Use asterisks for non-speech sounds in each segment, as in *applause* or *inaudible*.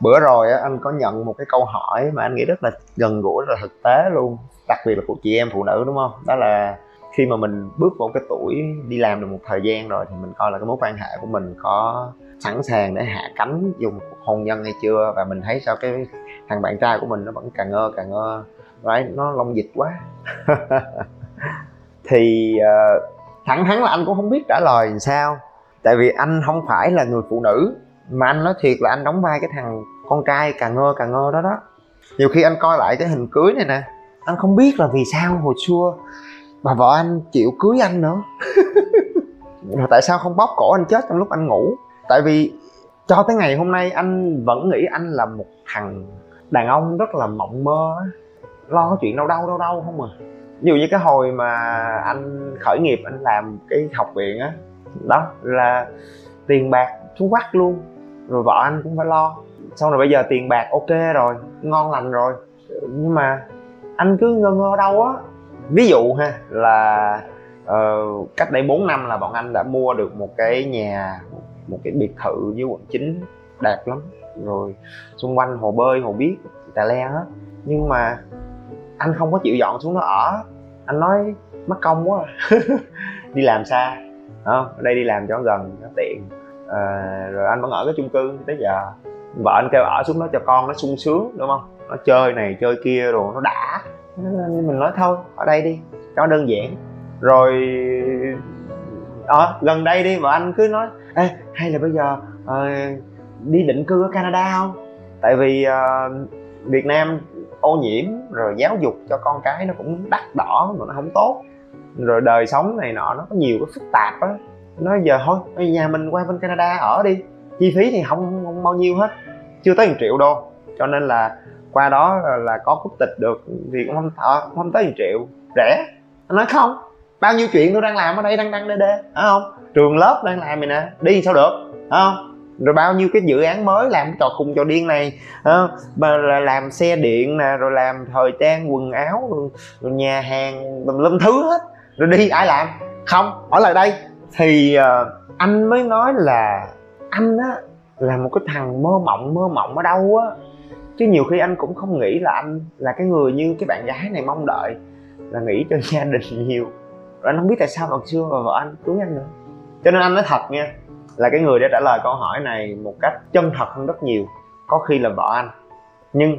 Bữa rồi anh có nhận một cái câu hỏi mà anh nghĩ rất là gần gũi, rất là thực tế luôn. Đặc biệt là của chị em phụ nữ đúng không? Đó là khi mà mình bước vào cái tuổi đi làm được một thời gian rồi thì mình coi là cái mối quan hệ của mình có sẵn sàng để hạ cánh dùng cuộc hôn nhân hay chưa? Và mình thấy sao cái thằng bạn trai của mình nó vẫn càng ngơ càng ngơ. Đấy nó lông dịch quá. *laughs* Thì uh, thẳng thắn là anh cũng không biết trả lời làm sao. Tại vì anh không phải là người phụ nữ mà anh nói thiệt là anh đóng vai cái thằng con trai càng ngơ càng ngơ đó đó. Nhiều khi anh coi lại cái hình cưới này nè, anh không biết là vì sao hồi xưa bà vợ anh chịu cưới anh nữa. *laughs* Rồi tại sao không bóp cổ anh chết trong lúc anh ngủ? Tại vì cho tới ngày hôm nay anh vẫn nghĩ anh là một thằng đàn ông rất là mộng mơ lo chuyện đau đau đau đau không à. Ví dụ như cái hồi mà anh khởi nghiệp, anh làm cái học viện á, đó là tiền bạc thú quắc luôn. Rồi vợ anh cũng phải lo xong rồi bây giờ tiền bạc ok rồi ngon lành rồi. Nhưng mà anh cứ ngơ ngơ đâu á. Ví dụ ha là uh, cách đây 4 năm là bọn anh đã mua được một cái nhà một cái biệt thự dưới quận 9 đẹp lắm. Rồi xung quanh hồ bơi hồ biếc tà le hết nhưng mà anh không có chịu dọn xuống đó ở. Anh nói mất công quá à. *laughs* đi làm xa không? Ở đây đi làm cho gần nó tiện. À, rồi anh vẫn ở cái chung cư tới giờ vợ anh kêu ở xuống đó cho con nó sung sướng đúng không? Nó chơi này chơi kia rồi nó đã. Mình nói thôi ở đây đi cho đơn giản. Rồi à, gần đây đi mà anh cứ nói Ê, hay là bây giờ à, đi định cư ở Canada không? Tại vì à, Việt Nam ô nhiễm rồi giáo dục cho con cái nó cũng đắt đỏ mà nó không tốt. Rồi đời sống này nọ nó có nhiều cái phức tạp á. Nói giờ thôi bây nhà mình qua bên Canada ở đi chi phí thì không, không bao nhiêu hết chưa tới 1 triệu đô. Cho nên là qua đó là có quốc tịch được thì cũng không à, không tới 1 triệu. Rẻ. Anh nói không. Bao nhiêu chuyện tôi đang làm ở đây đang đăng đê đê phải không? Trường lớp đang làm này nè đi sao được phải không? Rồi bao nhiêu cái dự án mới làm trò khùng trò điên này à, mà là làm xe điện nè rồi làm thời trang quần áo rồi nhà hàng tùm lum thứ hết. Rồi đi ai làm? Không. Ở lại đây. Thì uh, anh mới nói là anh á là một cái thằng mơ mộng mơ mộng ở đâu á. Chứ nhiều khi anh cũng không nghĩ là anh là cái người như cái bạn gái này mong đợi, là nghĩ cho gia đình nhiều. Rồi anh không biết tại sao hồi xưa mà vợ anh cưới anh nữa cho nên anh nói thật nha, là cái người đã trả lời câu hỏi này một cách chân thật hơn rất nhiều, có khi là vợ anh. Nhưng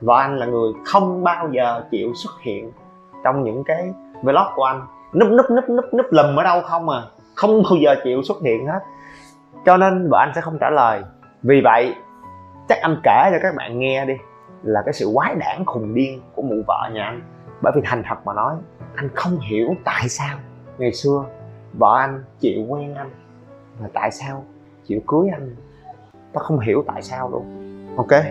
vợ anh là người không bao giờ chịu xuất hiện trong những cái vlog của anh. Núp núp núp núp núp lùm ở đâu không à. Không bao giờ chịu xuất hiện hết cho nên vợ anh sẽ không trả lời. Vì vậy, chắc anh kể cho các bạn nghe đi, là cái sự quái đản khùng điên của mụ vợ nhà anh. Bởi vì thành thật mà nói, anh không hiểu tại sao ngày xưa vợ anh chịu quen anh mà tại sao chịu cưới anh. Ta không hiểu tại sao luôn. Ok,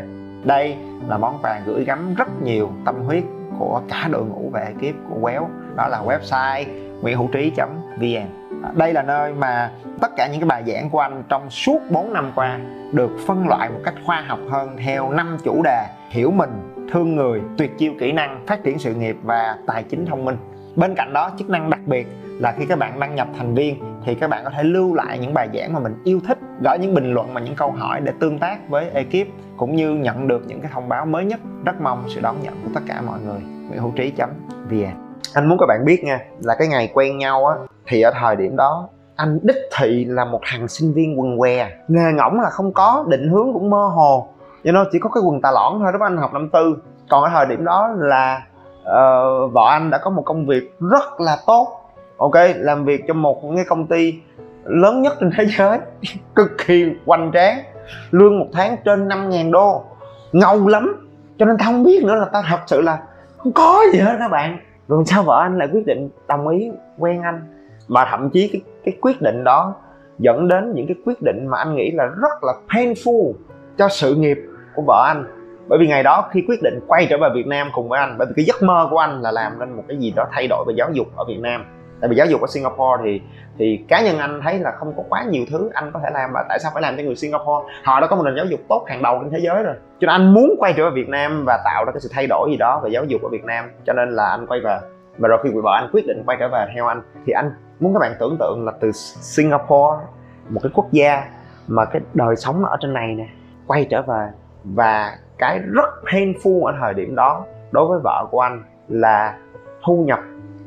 đây là món quà gửi gắm rất nhiều tâm huyết của cả đội ngũ về ekip của Quéo. Đó là website nguyễn hữu trí vn đây là nơi mà tất cả những cái bài giảng của anh trong suốt 4 năm qua được phân loại một cách khoa học hơn theo năm chủ đề hiểu mình, thương người, tuyệt chiêu kỹ năng, phát triển sự nghiệp và tài chính thông minh. Bên cạnh đó, chức năng đặc biệt là khi các bạn đăng nhập thành viên thì các bạn có thể lưu lại những bài giảng mà mình yêu thích, gửi những bình luận và những câu hỏi để tương tác với ekip, cũng như nhận được những cái thông báo mới nhất. Rất mong sự đón nhận của tất cả mọi người. Nguyễn hữu trí vn anh muốn các bạn biết nha là cái ngày quen nhau á thì ở thời điểm đó anh đích thị là một thằng sinh viên quần què. Nghề ngỏng là không có định hướng cũng mơ hồ. Cho nó chỉ có cái quần tà lõn thôi đó anh học năm tư. Còn ở thời điểm đó là uh, vợ anh đã có một công việc rất là tốt. Ok làm việc cho một cái công ty lớn nhất trên thế giới *laughs* cực kỳ hoành tráng lương một tháng trên 5.000 đô. Ngầu lắm cho nên tao không biết nữa là tao thật sự là không có gì hết các bạn rồi sao vợ anh lại quyết định đồng ý quen anh? Mà thậm chí cái, cái quyết định đó dẫn đến những cái quyết định mà anh nghĩ là rất là painful cho sự nghiệp của vợ anh. Bởi vì ngày đó khi quyết định quay trở về Việt Nam cùng với anh bởi vì cái giấc mơ của anh là làm nên một cái gì đó thay đổi về giáo dục ở Việt Nam tại vì giáo dục ở Singapore thì thì cá nhân anh thấy là không có quá nhiều thứ anh có thể làm và tại sao phải làm cho người Singapore? Họ đã có một nền giáo dục tốt hàng đầu trên thế giới rồi. Cho nên anh muốn quay trở về Việt Nam và tạo ra cái sự thay đổi gì đó về giáo dục ở Việt Nam. Cho nên là anh quay về, và rồi khi vợ anh quyết định quay trở về theo anh. Thì anh muốn các bạn tưởng tượng là từ Singapore, một cái quốc gia mà cái đời sống ở trên này nè, quay trở về. Và cái rất painful ở thời điểm đó đối với vợ của anh là thu nhập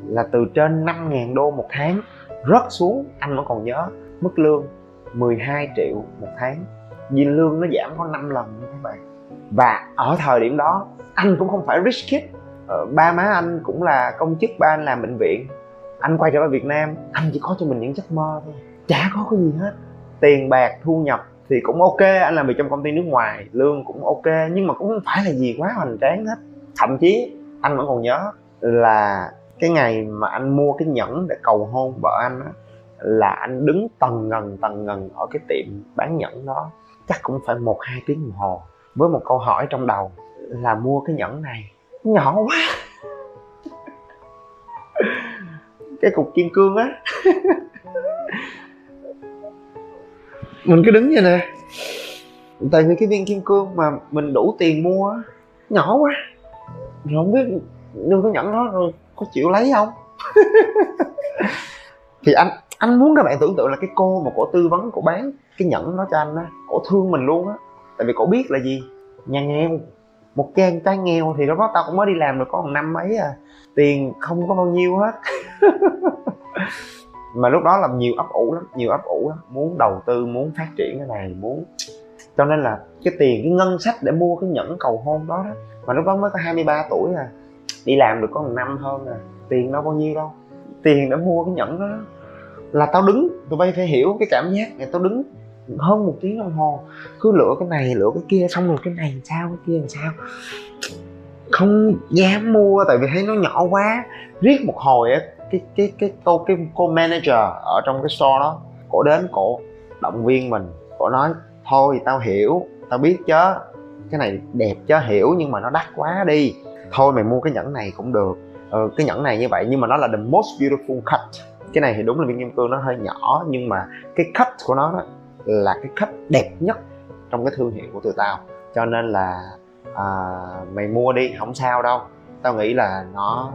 là từ trên 5.000 đô một tháng rớt xuống anh vẫn còn nhớ mức lương 12 triệu một tháng. Vì lương nó giảm có 5 lần các bạn và ở thời điểm đó anh cũng không phải rich kid. Ờ, ba má anh cũng là công chức ba anh làm bệnh viện. Anh quay trở lại Việt Nam anh chỉ có cho mình những giấc mơ thôi chả có cái gì hết. Tiền bạc thu nhập thì cũng ok anh làm việc trong công ty nước ngoài lương cũng ok nhưng mà cũng không phải là gì quá hoành tráng hết. Thậm chí anh vẫn còn nhớ là cái ngày mà anh mua cái nhẫn để cầu hôn vợ anh á, là anh đứng tầng ngần tầng ngần ở cái tiệm bán nhẫn đó. Chắc cũng phải một, hai tiếng đồng hồ với một câu hỏi trong đầu là mua cái nhẫn này. Nhỏ quá. *laughs* Cái cục kim cương á. *laughs* Mình cứ đứng vậy nè. Tại vì cái viên kim cương mà mình đủ tiền mua nhỏ quá. Rồi không biết, đưa cái nhẫn đó rồi có chịu lấy không? *laughs* Thì anh anh muốn các bạn tưởng tượng là cái cô mà cổ tư vấn, cổ bán cái nhẫn nó cho anh á, cổ thương mình luôn á. Tại vì cổ biết là gì? Nhà nghèo, một trang trái nghèo thì lúc đó tao cũng mới đi làm được có một năm mấy à. Tiền không có bao nhiêu hết. *laughs* Mà lúc đó làm nhiều ấp ủ lắm, nhiều ấp ủ lắm. Muốn đầu tư, muốn phát triển cái này, muốn. Cho nên là cái tiền, cái ngân sách để mua cái nhẫn cầu hôn đó đó. Mà lúc đó mới có 23 tuổi à đi làm được có một năm hơn à tiền đâu bao nhiêu đâu. Tiền để mua cái nhẫn đó. Là tao đứng, tụi bay phải hiểu cái cảm giác này, tao đứng hơn một tiếng đồng hồ. Cứ lựa cái này, lựa cái kia, xong rồi cái này làm sao, cái kia làm sao. Không dám mua, tại vì thấy nó nhỏ quá. Riết một hồi á, cái cái cái cô cái cô manager ở trong cái store đó, cổ đến cổ động viên mình. Cổ nói, thôi tao hiểu, tao biết chứ cái này đẹp chứ hiểu, nhưng mà nó đắt quá đi thôi mày mua cái nhẫn này cũng được. Ờ, cái nhẫn này như vậy nhưng mà nó là the most beautiful cut. Cái này thì đúng là viên kim cương nó hơi nhỏ nhưng mà cái cut của nó đó là cái cut đẹp nhất trong cái thương hiệu của tụi tao. Cho nên là à, mày mua đi không sao đâu. Tao nghĩ là nó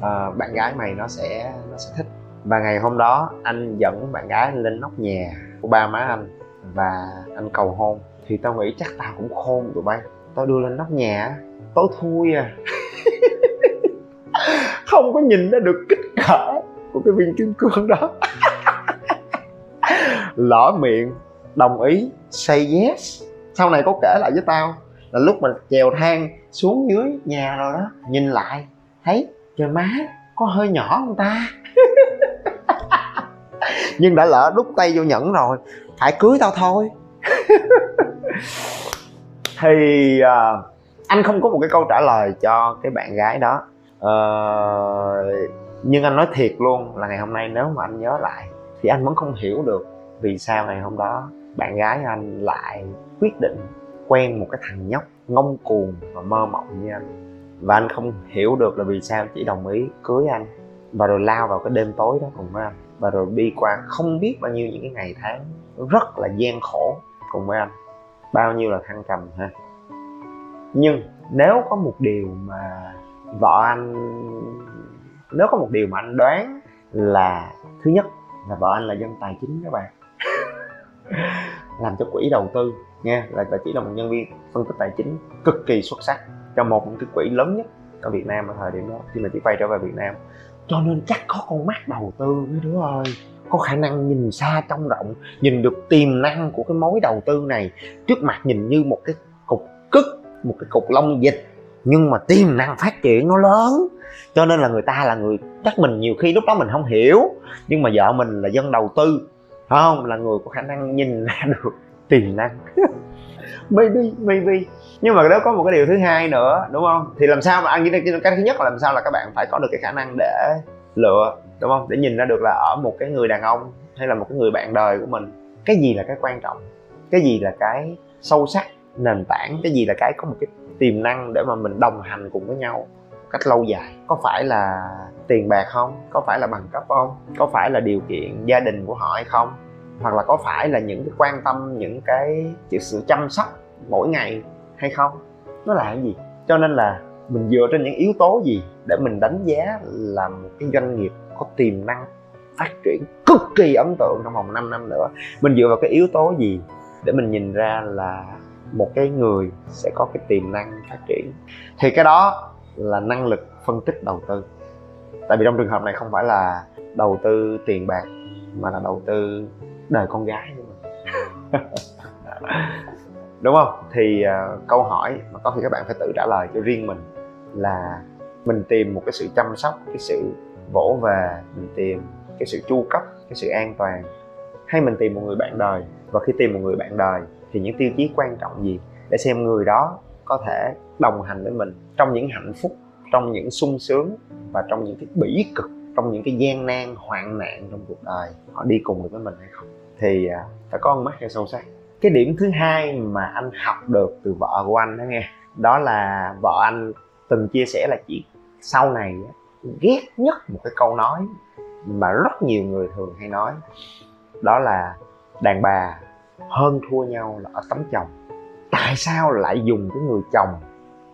à, bạn gái mày nó sẽ nó sẽ thích. Và ngày hôm đó anh dẫn bạn gái lên nóc nhà của ba má anh và anh cầu hôn. Thì tao nghĩ chắc tao cũng khôn tụi bay. Tao đưa lên nóc nhà tối thui à. Không có nhìn ra được kích cỡ của cái viên kim cương đó. Lỡ miệng đồng ý say yes. Sau này có kể lại với tao là lúc mà chèo thang xuống dưới nhà rồi đó nhìn lại thấy trời má có hơi nhỏ không ta? *laughs* Nhưng đã lỡ đút tay vô nhẫn rồi phải cưới tao thôi. *laughs* Thì uh, anh không có một cái câu trả lời cho cái bạn gái đó. Ờ, nhưng anh nói thiệt luôn là ngày hôm nay nếu mà anh nhớ lại thì anh vẫn không hiểu được vì sao ngày hôm đó bạn gái anh lại quyết định quen một cái thằng nhóc ngông cuồng và mơ mộng như anh. Và anh không hiểu được là vì sao chỉ đồng ý cưới anh và rồi lao vào cái đêm tối đó cùng với anh. Và rồi đi qua không biết bao nhiêu những cái ngày tháng rất là gian khổ cùng với anh. Bao nhiêu là thăng trầm ha nhưng nếu có một điều mà vợ anh, nếu có một điều mà anh đoán là thứ nhất là vợ anh là dân tài chính các bạn, *laughs* làm cho quỹ đầu tư nghe là bà chỉ là một nhân viên phân tích tài chính cực kỳ xuất sắc cho một cái quỹ lớn nhất ở Việt Nam ở thời điểm đó, khi mà chị quay trở về Việt Nam. Cho nên chắc có con mắt đầu tư mấy đứa ơi, có khả năng nhìn xa trông rộng, nhìn được tiềm năng của cái mối đầu tư này. Trước mặt nhìn như một cái một cái cục lông dịch, nhưng mà tiềm năng phát triển nó lớn. Cho nên là người ta là người, chắc mình nhiều khi lúc đó mình không hiểu, nhưng mà vợ mình là dân đầu tư không? Là người có khả năng nhìn ra *laughs* được tiềm năng. *laughs* Maybe maybe. Nhưng mà đó có một cái điều thứ hai nữa, đúng không? Thì làm sao mà à, anh cái thứ nhất là làm sao là các bạn phải có được cái khả năng để lựa, đúng không? Để nhìn ra được là ở một cái người đàn ông hay là một cái người bạn đời của mình, cái gì là cái quan trọng? Cái gì là cái sâu sắc? Nền tảng, cái gì là cái có một cái tiềm năng để mà mình đồng hành cùng với nhau một cách lâu dài. Có phải là tiền bạc không? Có phải là bằng cấp không? Có phải là điều kiện gia đình của họ hay không? Hoặc là có phải là những cái quan tâm, những cái sự chăm sóc mỗi ngày hay không? Nó là cái gì? Cho nên là mình dựa trên những yếu tố gì để mình đánh giá là một cái doanh nghiệp có tiềm năng phát triển cực kỳ ấn tượng trong vòng 5 năm nữa? Mình dựa vào cái yếu tố gì để mình nhìn ra là một cái người sẽ có cái tiềm năng phát triển. Thì cái đó là năng lực phân tích đầu tư. Tại vì trong trường hợp này không phải là đầu tư tiền bạc mà là đầu tư đời con gái *laughs* đúng không? Thì uh, câu hỏi mà có khi các bạn phải tự trả lời cho riêng mình là mình tìm một cái sự chăm sóc cái sự vỗ về mình tìm cái sự chu cấp cái sự an toàn. Hay mình tìm một người bạn đời và khi tìm một người bạn đời thì những tiêu chí quan trọng gì để xem người đó có thể đồng hành với mình trong những hạnh phúc, trong những sung sướng và trong những cái bỉ cực, trong những cái gian nan, hoạn nạn trong cuộc đời họ đi cùng được với mình hay không? Thì à, phải có con mắt theo sâu sắc. Cái điểm thứ hai mà anh học được từ vợ của anh đó nghe, đó là vợ anh từng chia sẻ là chỉ sau này ghét nhất một cái câu nói mà rất nhiều người thường hay nói, đó là đàn bà hơn thua nhau là ở tấm chồng. Tại sao lại dùng cái người chồng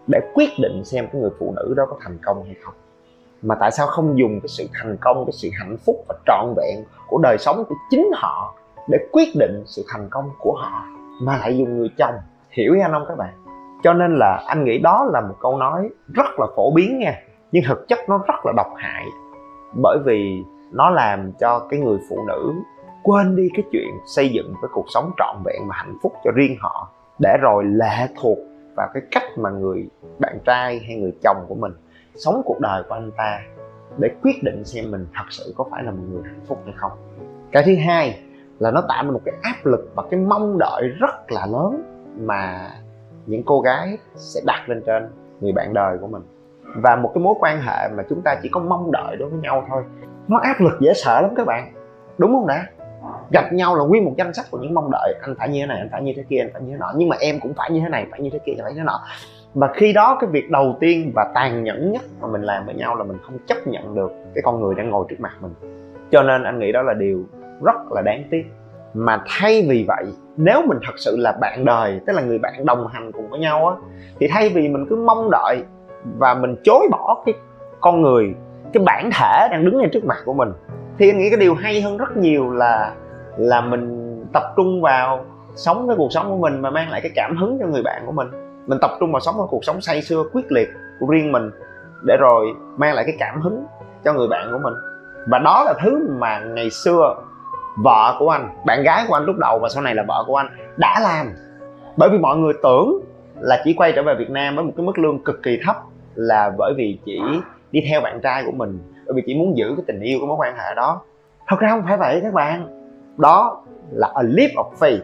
để quyết định xem cái người phụ nữ đó có thành công hay không? Mà tại sao không dùng cái sự thành công, cái sự hạnh phúc và trọn vẹn của đời sống của chính họ để quyết định sự thành công của họ, mà lại dùng người chồng? Hiểu anh không các bạn? Cho nên là anh nghĩ đó là một câu nói rất là phổ biến nha, nhưng thực chất nó rất là độc hại. Bởi vì nó làm cho cái người phụ nữ quên đi cái chuyện xây dựng cái cuộc sống trọn vẹn và hạnh phúc cho riêng họ, để rồi lệ thuộc vào cái cách mà người bạn trai hay người chồng của mình sống cuộc đời của anh ta để quyết định xem mình thật sự có phải là một người hạnh phúc hay không. Cái thứ hai là nó tạo ra một cái áp lực và cái mong đợi rất là lớn mà những cô gái sẽ đặt lên trên người bạn đời của mình. Và một cái mối quan hệ mà chúng ta chỉ có mong đợi đối với nhau thôi, nó áp lực dễ sợ lắm các bạn. Đúng không đã gặp nhau là nguyên một danh sách của những mong đợi, anh phải như thế này, anh phải như thế kia, anh phải như thế nọ. Nhưng mà em cũng phải như thế này, phải như thế kia phải như thế nọ. Và khi đó cái việc đầu tiên và tàn nhẫn nhất mà mình làm với nhau là mình không chấp nhận được cái con người đang ngồi trước mặt mình. Cho nên anh nghĩ đó là điều rất là đáng tiếc. Mà thay vì vậy, nếu mình thật sự là bạn đời, tức là người bạn đồng hành cùng với nhau á, thì thay vì mình cứ mong đợi và mình chối bỏ cái con người, cái bản thể đang đứng ngay trước mặt của mình, thì anh nghĩ cái điều hay hơn rất nhiều là là mình tập trung vào sống cái cuộc sống của mình mà mang lại cái cảm hứng cho người bạn của mình. Mình tập trung vào sống cái cuộc sống say sưa, quyết liệt của riêng mình để rồi mang lại cái cảm hứng cho người bạn của mình. Và đó là thứ mà ngày xưa vợ của anh, bạn gái của anh lúc đầu và sau này là vợ của anh đã làm. Bởi vì mọi người tưởng là chỉ quay trở về Việt Nam với một cái mức lương cực kỳ thấp là bởi vì chỉ đi theo bạn trai của mình, bởi vì chỉ muốn giữ cái tình yêu, cái mối quan hệ đó. Thật ra không phải vậy các bạn đó là a leap of faith,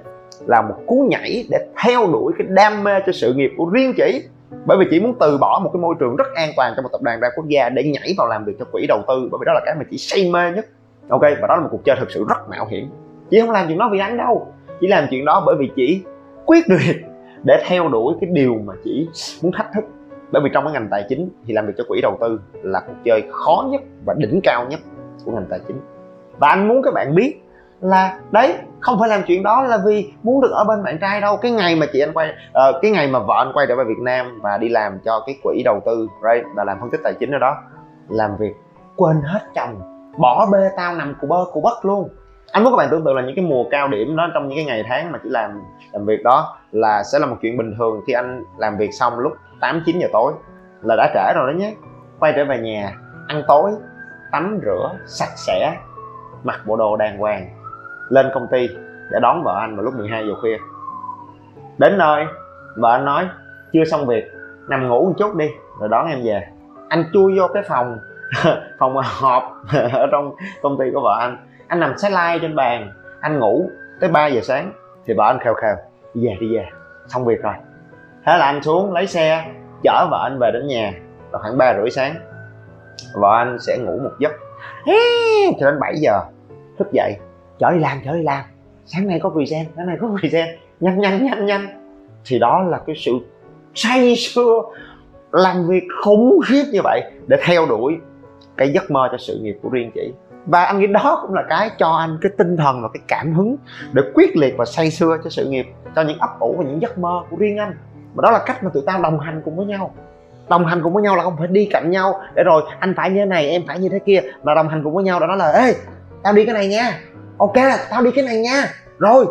là một cú nhảy để theo đuổi cái đam mê cho sự nghiệp của riêng chị. Bởi vì chị muốn từ bỏ một cái môi trường rất an toàn trong một tập đoàn đa quốc gia để nhảy vào làm việc cho quỹ đầu tư, bởi vì đó là cái mà chị say mê nhất. Ok, và đó là một cuộc chơi thực sự rất mạo hiểm. Chị không làm chuyện đó vì anh đâu. Chỉ làm chuyện đó bởi vì chị quyết liệt để theo đuổi cái điều mà chị muốn thách thức. Bởi vì trong cái ngành tài chính thì làm việc cho quỹ đầu tư là cuộc chơi khó nhất và đỉnh cao nhất của ngành tài chính. Và anh muốn các bạn biết là đấy không phải làm chuyện đó là vì muốn được ở bên bạn trai đâu. Cái ngày mà chị anh quay uh, cái ngày mà vợ anh quay trở về Việt Nam và đi làm cho cái quỹ đầu tư right và làm phân tích tài chính ở đó làm việc quên hết chồng bỏ bê tao nằm cù bơ cù bất luôn. Anh muốn các bạn tưởng tượng là những cái mùa cao điểm đó trong những cái ngày tháng mà chỉ làm làm việc đó là sẽ là một chuyện bình thường khi anh làm việc xong lúc 8 9 giờ tối là đã trễ rồi đó nhé. Quay trở về nhà ăn tối tắm rửa sạch sẽ mặc bộ đồ đàng hoàng lên công ty để đón vợ anh vào lúc 12 giờ khuya. Đến nơi, vợ anh nói, chưa xong việc, nằm ngủ một chút đi, rồi đón em về. Anh chui vô cái phòng *laughs* phòng họp ở trong công ty của vợ anh. Anh nằm sát lai trên bàn, anh ngủ tới 3 giờ sáng. Thì vợ anh khều khều, đi về đi về, xong việc rồi. Thế là anh xuống lấy xe, chở vợ anh về đến nhà vào khoảng ba rưỡi sáng. Vợ anh sẽ ngủ một giấc. Cho đến 7 giờ, thức dậy chở đi làm, chở đi làm. Sáng nay có present, sáng nay có *laughs* present. Nhanh nhanh nhanh nhanh. Thì đó là cái sự say sưa, làm việc khủng khiếp như vậy để theo đuổi cái giấc mơ cho sự nghiệp của riêng chị. Và anh nghĩ đó cũng là cái cho anh cái tinh thần và cái cảm hứng để quyết liệt và say sưa cho sự nghiệp, cho những ấp ủ và những giấc mơ của riêng anh. Mà đó là cách mà tụi tao đồng hành cùng với nhau. Đồng hành cùng với nhau là không phải đi cạnh nhau để rồi anh phải như thế này, em phải như thế kia. Mà đồng hành cùng với nhau đó là, ê, tao đi cái này nha ok, tao đi cái này nha. Rồi,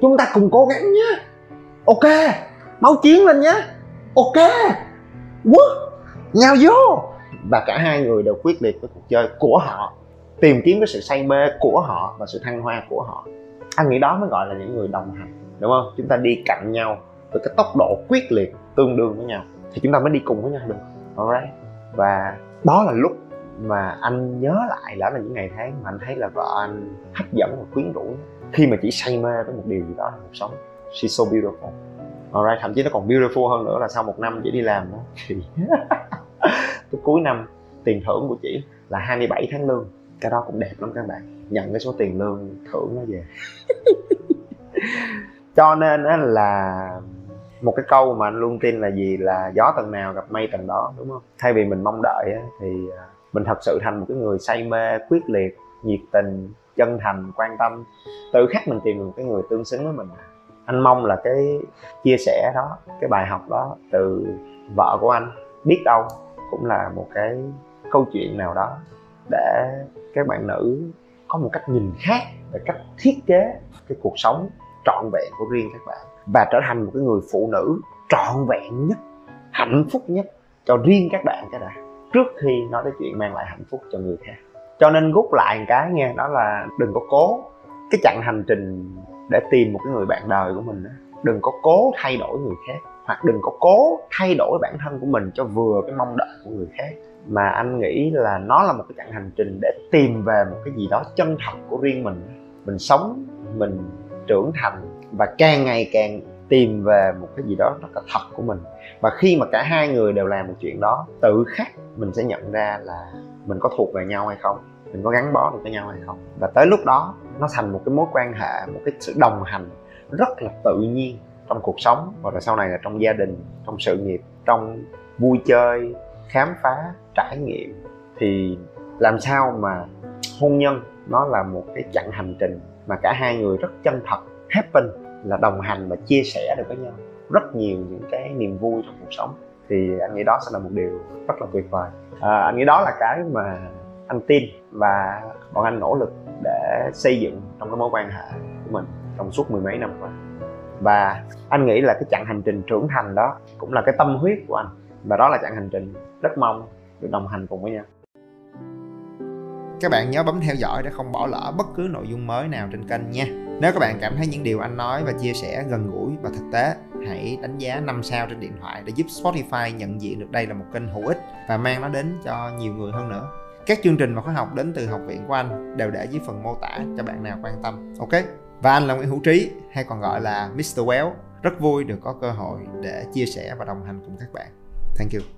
chúng ta cùng cố gắng nhé ok, máu chiến lên nhé ok. Quất. Nhau vô. Và cả hai người đều quyết liệt với cuộc chơi của họ. Tìm kiếm cái sự say mê của họ và sự thăng hoa của họ. Anh nghĩ đó mới gọi là những người đồng hành, đúng không? Chúng ta đi cạnh nhau với cái tốc độ quyết liệt tương đương với nhau. Thì chúng ta mới đi cùng với nhau được. Alright. Và đó là lúc mà anh nhớ lại đó là những ngày tháng mà anh thấy là vợ anh hấp dẫn và quyến rũ. Khi mà chỉ say mê với một điều gì đó trong cuộc sống. She's so beautiful. Alright, thậm chí nó còn beautiful hơn nữa là sau một năm chỉ đi làm đó thì *laughs* cái cuối năm, tiền thưởng của chị là 27 tháng lương. Cái đó cũng đẹp lắm các bạn. Nhận cái số tiền lương thưởng nó về. *laughs* Cho nên là một cái câu mà anh luôn tin là gì? Là gió tầng nào gặp mây tầng đó, đúng không? Thay vì mình mong đợi thì à, mình thật sự thành một cái người say mê, quyết liệt, nhiệt tình, chân thành, quan tâm. Tự khắc mình tìm được cái người tương xứng với mình. Anh mong là cái chia sẻ đó, cái bài học đó từ vợ của anh, biết đâu cũng là một cái câu chuyện nào đó để các bạn nữ có một cách nhìn khác về cách thiết kế cái cuộc sống trọn vẹn của riêng các bạn và trở thành một cái người phụ nữ trọn vẹn nhất, hạnh phúc nhất cho riêng các bạn cái đã trước khi nói tới chuyện mang lại hạnh phúc cho người khác. Cho nên rút lại một cái nha, đó là đừng có cố cái chặng hành trình để tìm một cái người bạn đời của mình đó. đừng có cố thay đổi người khác, hoặc đừng có cố thay đổi bản thân của mình cho vừa cái mong đợi của người khác. Mà anh nghĩ là nó là một cái chặng hành trình để tìm về một cái gì đó chân thật của riêng mình. Mình sống, mình trưởng thành và càng ngày càng tìm về một cái gì đó rất là thật của mình và khi mà cả hai người đều làm một chuyện đó, tự khắc mình sẽ nhận ra là mình có thuộc về nhau hay không, mình có gắn bó được với nhau hay không. Và tới lúc đó, nó thành một cái mối quan hệ, một cái sự đồng hành rất là tự nhiên trong cuộc sống. Hoặc là sau này là trong gia đình, trong sự nghiệp, trong vui chơi, khám phá, trải nghiệm. Thì làm sao mà hôn nhân nó là một cái chặng hành trình mà cả hai người rất chân thật happen là đồng hành và chia sẻ được với nhau rất nhiều những cái niềm vui trong cuộc sống. Thì anh nghĩ đó sẽ là một điều rất là tuyệt vời. À, anh nghĩ đó là cái mà anh tin và bọn anh nỗ lực để xây dựng trong cái mối quan hệ của mình trong suốt mười mấy năm qua. Và anh nghĩ là cái chặng hành trình trưởng thành đó cũng là cái tâm huyết của anh. Và đó là chặng hành trình rất mong được đồng hành cùng với nhau. Các bạn nhớ bấm theo dõi để không bỏ lỡ bất cứ nội dung mới nào trên kênh nha. Nếu các bạn cảm thấy những điều anh nói và chia sẻ gần gũi và thực tế hãy đánh giá 5 sao trên điện thoại để giúp Spotify nhận diện được đây là một kênh hữu ích và mang nó đến cho nhiều người hơn nữa. Các chương trình và khóa học đến từ học viện của anh đều để dưới phần mô tả, cho bạn nào quan tâm. Ok? Và anh là Nguyễn Hữu Trí, hay còn gọi là Mr. Well. Rất vui được có cơ hội để chia sẻ và đồng hành cùng các bạn. Thank you.